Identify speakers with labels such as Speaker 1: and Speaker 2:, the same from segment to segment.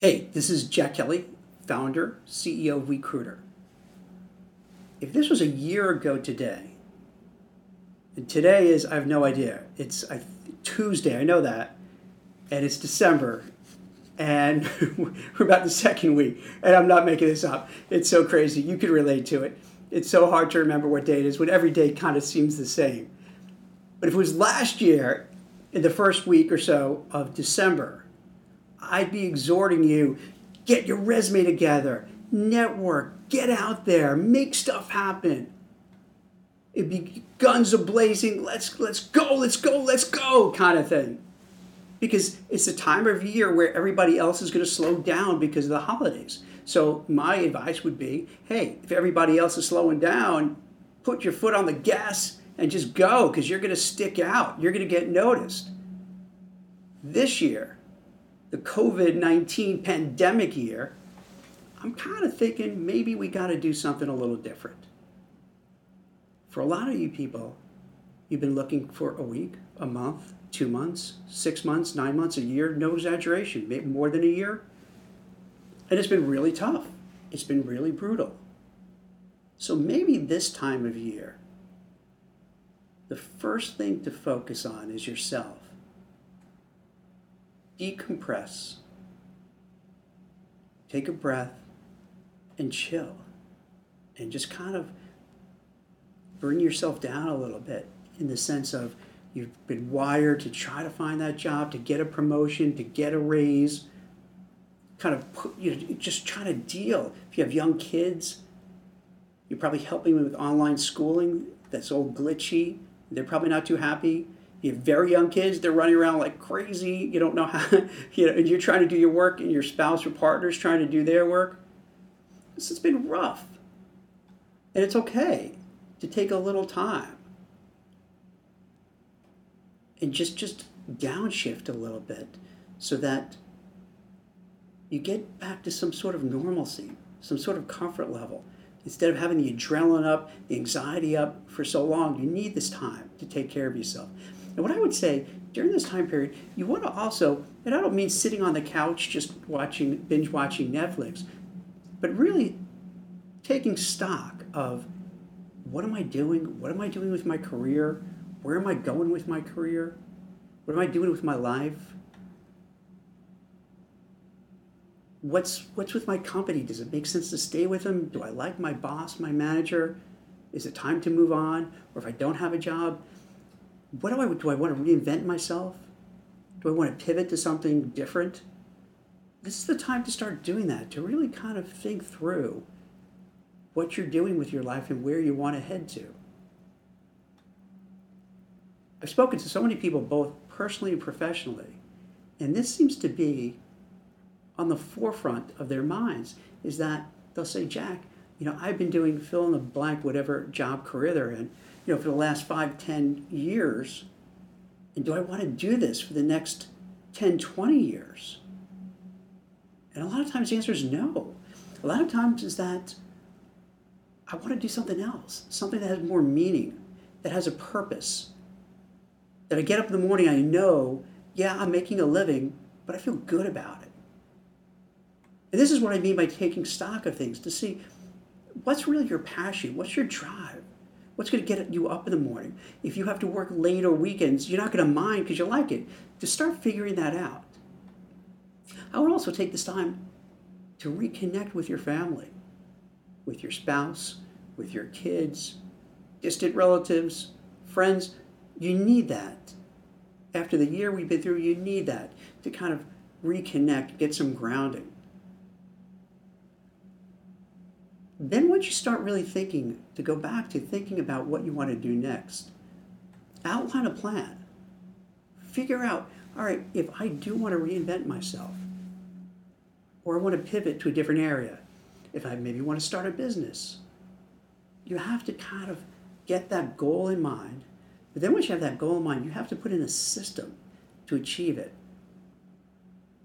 Speaker 1: Hey, this is Jack Kelly, founder, CEO of WeCruitr. If this was a year ago today, and today is, I have no idea, it's Tuesday, I know that, and it's December, and we're about the second week, and I'm not making this up. It's so crazy. You can relate to it. It's so hard to remember what day it is when every day kind of seems the same. But if it was last year, in the first week or so of December, I'd be exhorting you get your resume together, network, get out there, make stuff happen. It'd be guns a blazing, let's let's go, let's go, let's go kind of thing. Because it's a time of year where everybody else is going to slow down because of the holidays. So my advice would be, hey, if everybody else is slowing down, put your foot on the gas and just go because you're going to stick out. You're going to get noticed. This year, the COVID 19 pandemic year, I'm kind of thinking maybe we got to do something a little different. For a lot of you people, you've been looking for a week, a month, two months, six months, nine months, a year, no exaggeration, maybe more than a year. And it's been really tough. It's been really brutal. So maybe this time of year, the first thing to focus on is yourself decompress, take a breath, and chill. And just kind of bring yourself down a little bit in the sense of you've been wired to try to find that job, to get a promotion, to get a raise. Kind of put, you know, just trying to deal. If you have young kids, you're probably helping them with online schooling that's all glitchy. They're probably not too happy you have very young kids they're running around like crazy you don't know how you know and you're trying to do your work and your spouse or partner's trying to do their work. This has been rough. And it's okay to take a little time. And just just downshift a little bit so that you get back to some sort of normalcy some sort of comfort level. Instead of having the adrenaline up the anxiety up for so long you need this time to take care of yourself and what I would say during this time period, you want to also, and I don't mean sitting on the couch just watching, binge watching Netflix, but really taking stock of what am I doing? What am I doing with my career? Where am I going with my career? What am I doing with my life? What's what's with my company? Does it make sense to stay with them? Do I like my boss, my manager? Is it time to move on? Or if I don't have a job, what do I do? I want to reinvent myself? Do I want to pivot to something different? This is the time to start doing that, to really kind of think through what you're doing with your life and where you want to head to. I've spoken to so many people, both personally and professionally, and this seems to be on the forefront of their minds is that they'll say, Jack, you know, I've been doing fill in the blank, whatever job career they're in, you know, for the last five, ten years. And do I want to do this for the next 10, 20 years? And a lot of times the answer is no. A lot of times is that I want to do something else, something that has more meaning, that has a purpose. That I get up in the morning, I know, yeah, I'm making a living, but I feel good about it. And this is what I mean by taking stock of things to see what's really your passion, what's your drive. What's going to get you up in the morning? If you have to work late or weekends, you're not going to mind because you like it. To start figuring that out. I would also take this time to reconnect with your family, with your spouse, with your kids, distant relatives, friends. You need that. After the year we've been through, you need that to kind of reconnect, get some grounding. Then once you start really thinking, to go back to thinking about what you want to do next, outline a plan. Figure out, all right, if I do want to reinvent myself, or I want to pivot to a different area, if I maybe want to start a business, you have to kind of get that goal in mind. But then once you have that goal in mind, you have to put in a system to achieve it.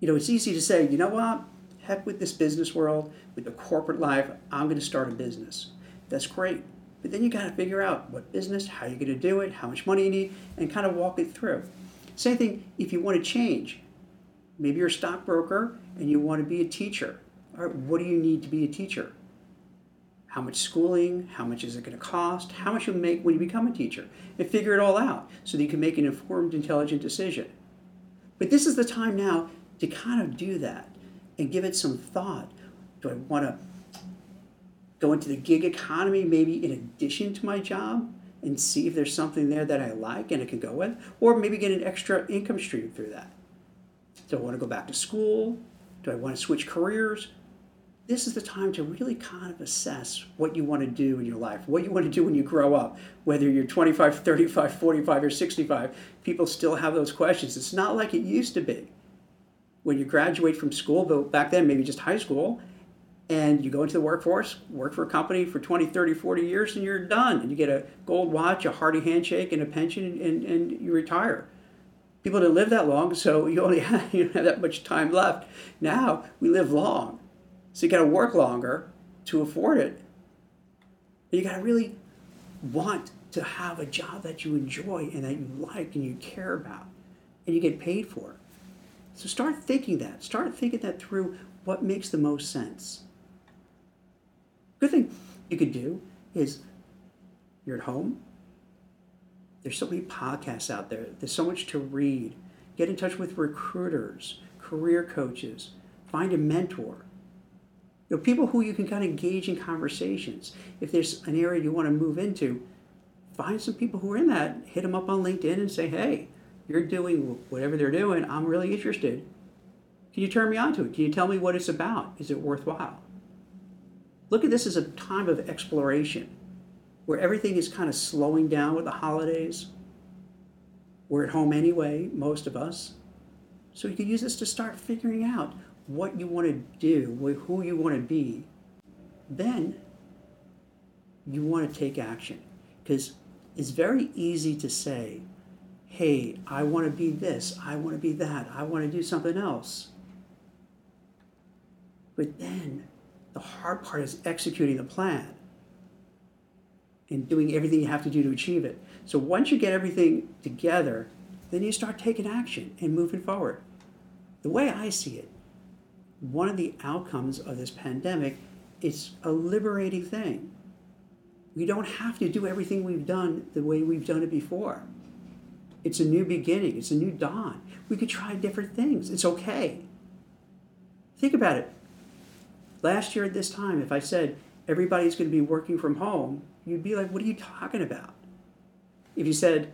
Speaker 1: You know, it's easy to say, you know what, heck with this business world, with the corporate life, I'm going to start a business. That's great. But then you got to figure out what business, how you're going to do it, how much money you need, and kind of walk it through. Same thing if you want to change. Maybe you're a stockbroker and you want to be a teacher. All right, what do you need to be a teacher? How much schooling? How much is it going to cost? How much you make when you become a teacher? And figure it all out so that you can make an informed, intelligent decision. But this is the time now to kind of do that and give it some thought. Do I want to go into the gig economy maybe in addition to my job and see if there's something there that I like and I can go with? Or maybe get an extra income stream through that. Do I want to go back to school? Do I want to switch careers? This is the time to really kind of assess what you want to do in your life, what you want to do when you grow up, whether you're 25, 35, 45, or 65. People still have those questions. It's not like it used to be. When you graduate from school, but back then maybe just high school, and you go into the workforce, work for a company for 20, 30, 40 years, and you're done. And you get a gold watch, a hearty handshake, and a pension, and, and you retire people didn't live that long, so you only have, you don't have that much time left. Now we live long, so you got to work longer to afford it. And you got to really want to have a job that you enjoy and that you like and you care about, and you get paid for. So start thinking that. Start thinking that through. What makes the most sense? Good thing you could do is you're at home, there's so many podcasts out there. There's so much to read. Get in touch with recruiters, career coaches, find a mentor. You know, people who you can kind of engage in conversations. If there's an area you want to move into, find some people who are in that. Hit them up on LinkedIn and say, "Hey, you're doing whatever they're doing. I'm really interested. Can you turn me on to it? Can you tell me what it's about? Is it worthwhile?" Look at this as a time of exploration where everything is kind of slowing down with the holidays. We're at home anyway, most of us. So you can use this to start figuring out what you want to do, who you want to be. Then you want to take action because it's very easy to say, hey, I want to be this, I want to be that, I want to do something else. But then the hard part is executing the plan and doing everything you have to do to achieve it. So once you get everything together, then you start taking action and moving forward. The way I see it, one of the outcomes of this pandemic is a liberating thing. We don't have to do everything we've done the way we've done it before. It's a new beginning, it's a new dawn. We could try different things. It's okay. Think about it. Last year at this time, if I said everybody's going to be working from home, you'd be like, what are you talking about? If you said,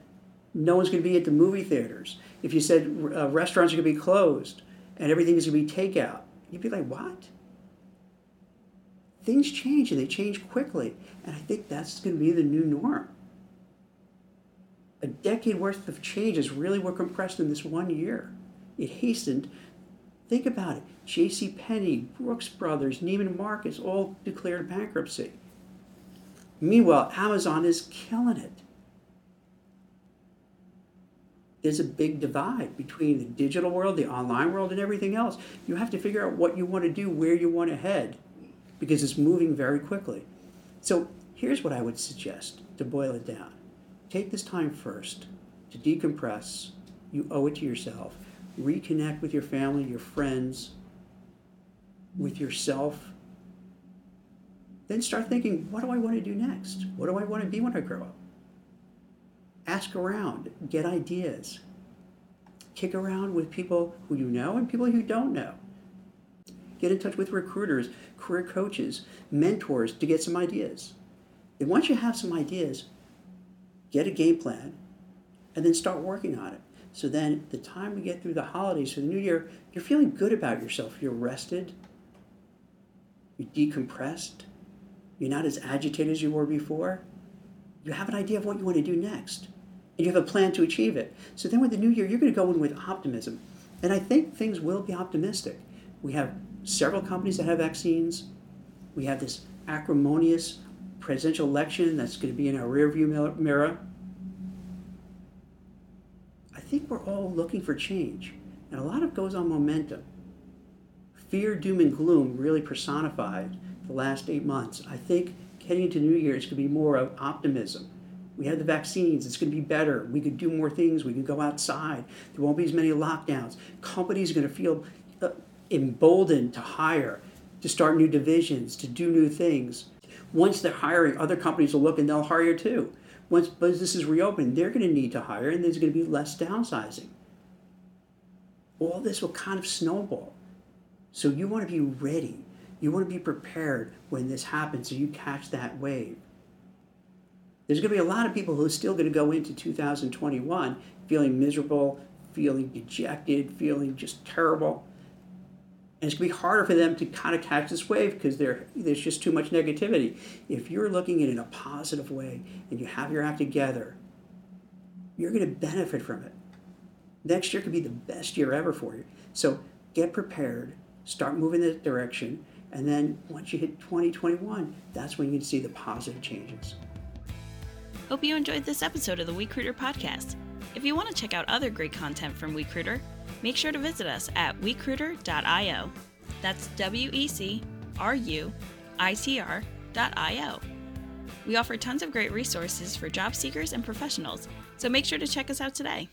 Speaker 1: no one's going to be at the movie theaters, if you said uh, restaurants are going to be closed and everything is going to be takeout, you'd be like, what? Things change and they change quickly. And I think that's going to be the new norm. A decade worth of changes really were compressed in this one year. It hastened. Think about it. J.C. Penney, Brooks Brothers, Neiman Marcus all declared bankruptcy. Meanwhile, Amazon is killing it. There's a big divide between the digital world, the online world, and everything else. You have to figure out what you want to do, where you want to head, because it's moving very quickly. So here's what I would suggest to boil it down take this time first to decompress. You owe it to yourself. Reconnect with your family, your friends, with yourself, then start thinking, what do I want to do next? What do I want to be when I grow up? Ask around, get ideas, kick around with people who you know and people who don't know. Get in touch with recruiters, career coaches, mentors to get some ideas. And once you have some ideas, get a game plan and then start working on it. So then the time we get through the holidays for the new year, you're feeling good about yourself. You're rested, you're decompressed, you're not as agitated as you were before. You have an idea of what you want to do next. And you have a plan to achieve it. So then with the new year, you're going to go in with optimism. And I think things will be optimistic. We have several companies that have vaccines. We have this acrimonious presidential election that's going to be in our rearview mirror. I think we're all looking for change. And a lot of it goes on momentum. Fear, doom, and gloom really personified the last eight months. I think heading into New Year, it's going to be more of optimism. We have the vaccines. It's going to be better. We could do more things. We can go outside. There won't be as many lockdowns. Companies are going to feel uh, emboldened to hire, to start new divisions, to do new things. Once they're hiring, other companies will look and they'll hire too. Once businesses reopen, they're going to need to hire and there's going to be less downsizing. All this will kind of snowball. So you want to be ready. You want to be prepared when this happens so you catch that wave. There's going to be a lot of people who are still going to go into 2021 feeling miserable, feeling dejected, feeling just terrible. And it's going to be harder for them to kind of catch this wave because there's just too much negativity. If you're looking at it in a positive way and you have your act together, you're going to benefit from it. Next year could be the best year ever for you. So get prepared, start moving in that direction, and then once you hit 2021, that's when you can see the positive changes.
Speaker 2: Hope you enjoyed this episode of the WeCruitr podcast. If you want to check out other great content from WeCruitr, make sure to visit us at wecruitr.io. That's W E C R U I T R.io. We offer tons of great resources for job seekers and professionals, so make sure to check us out today.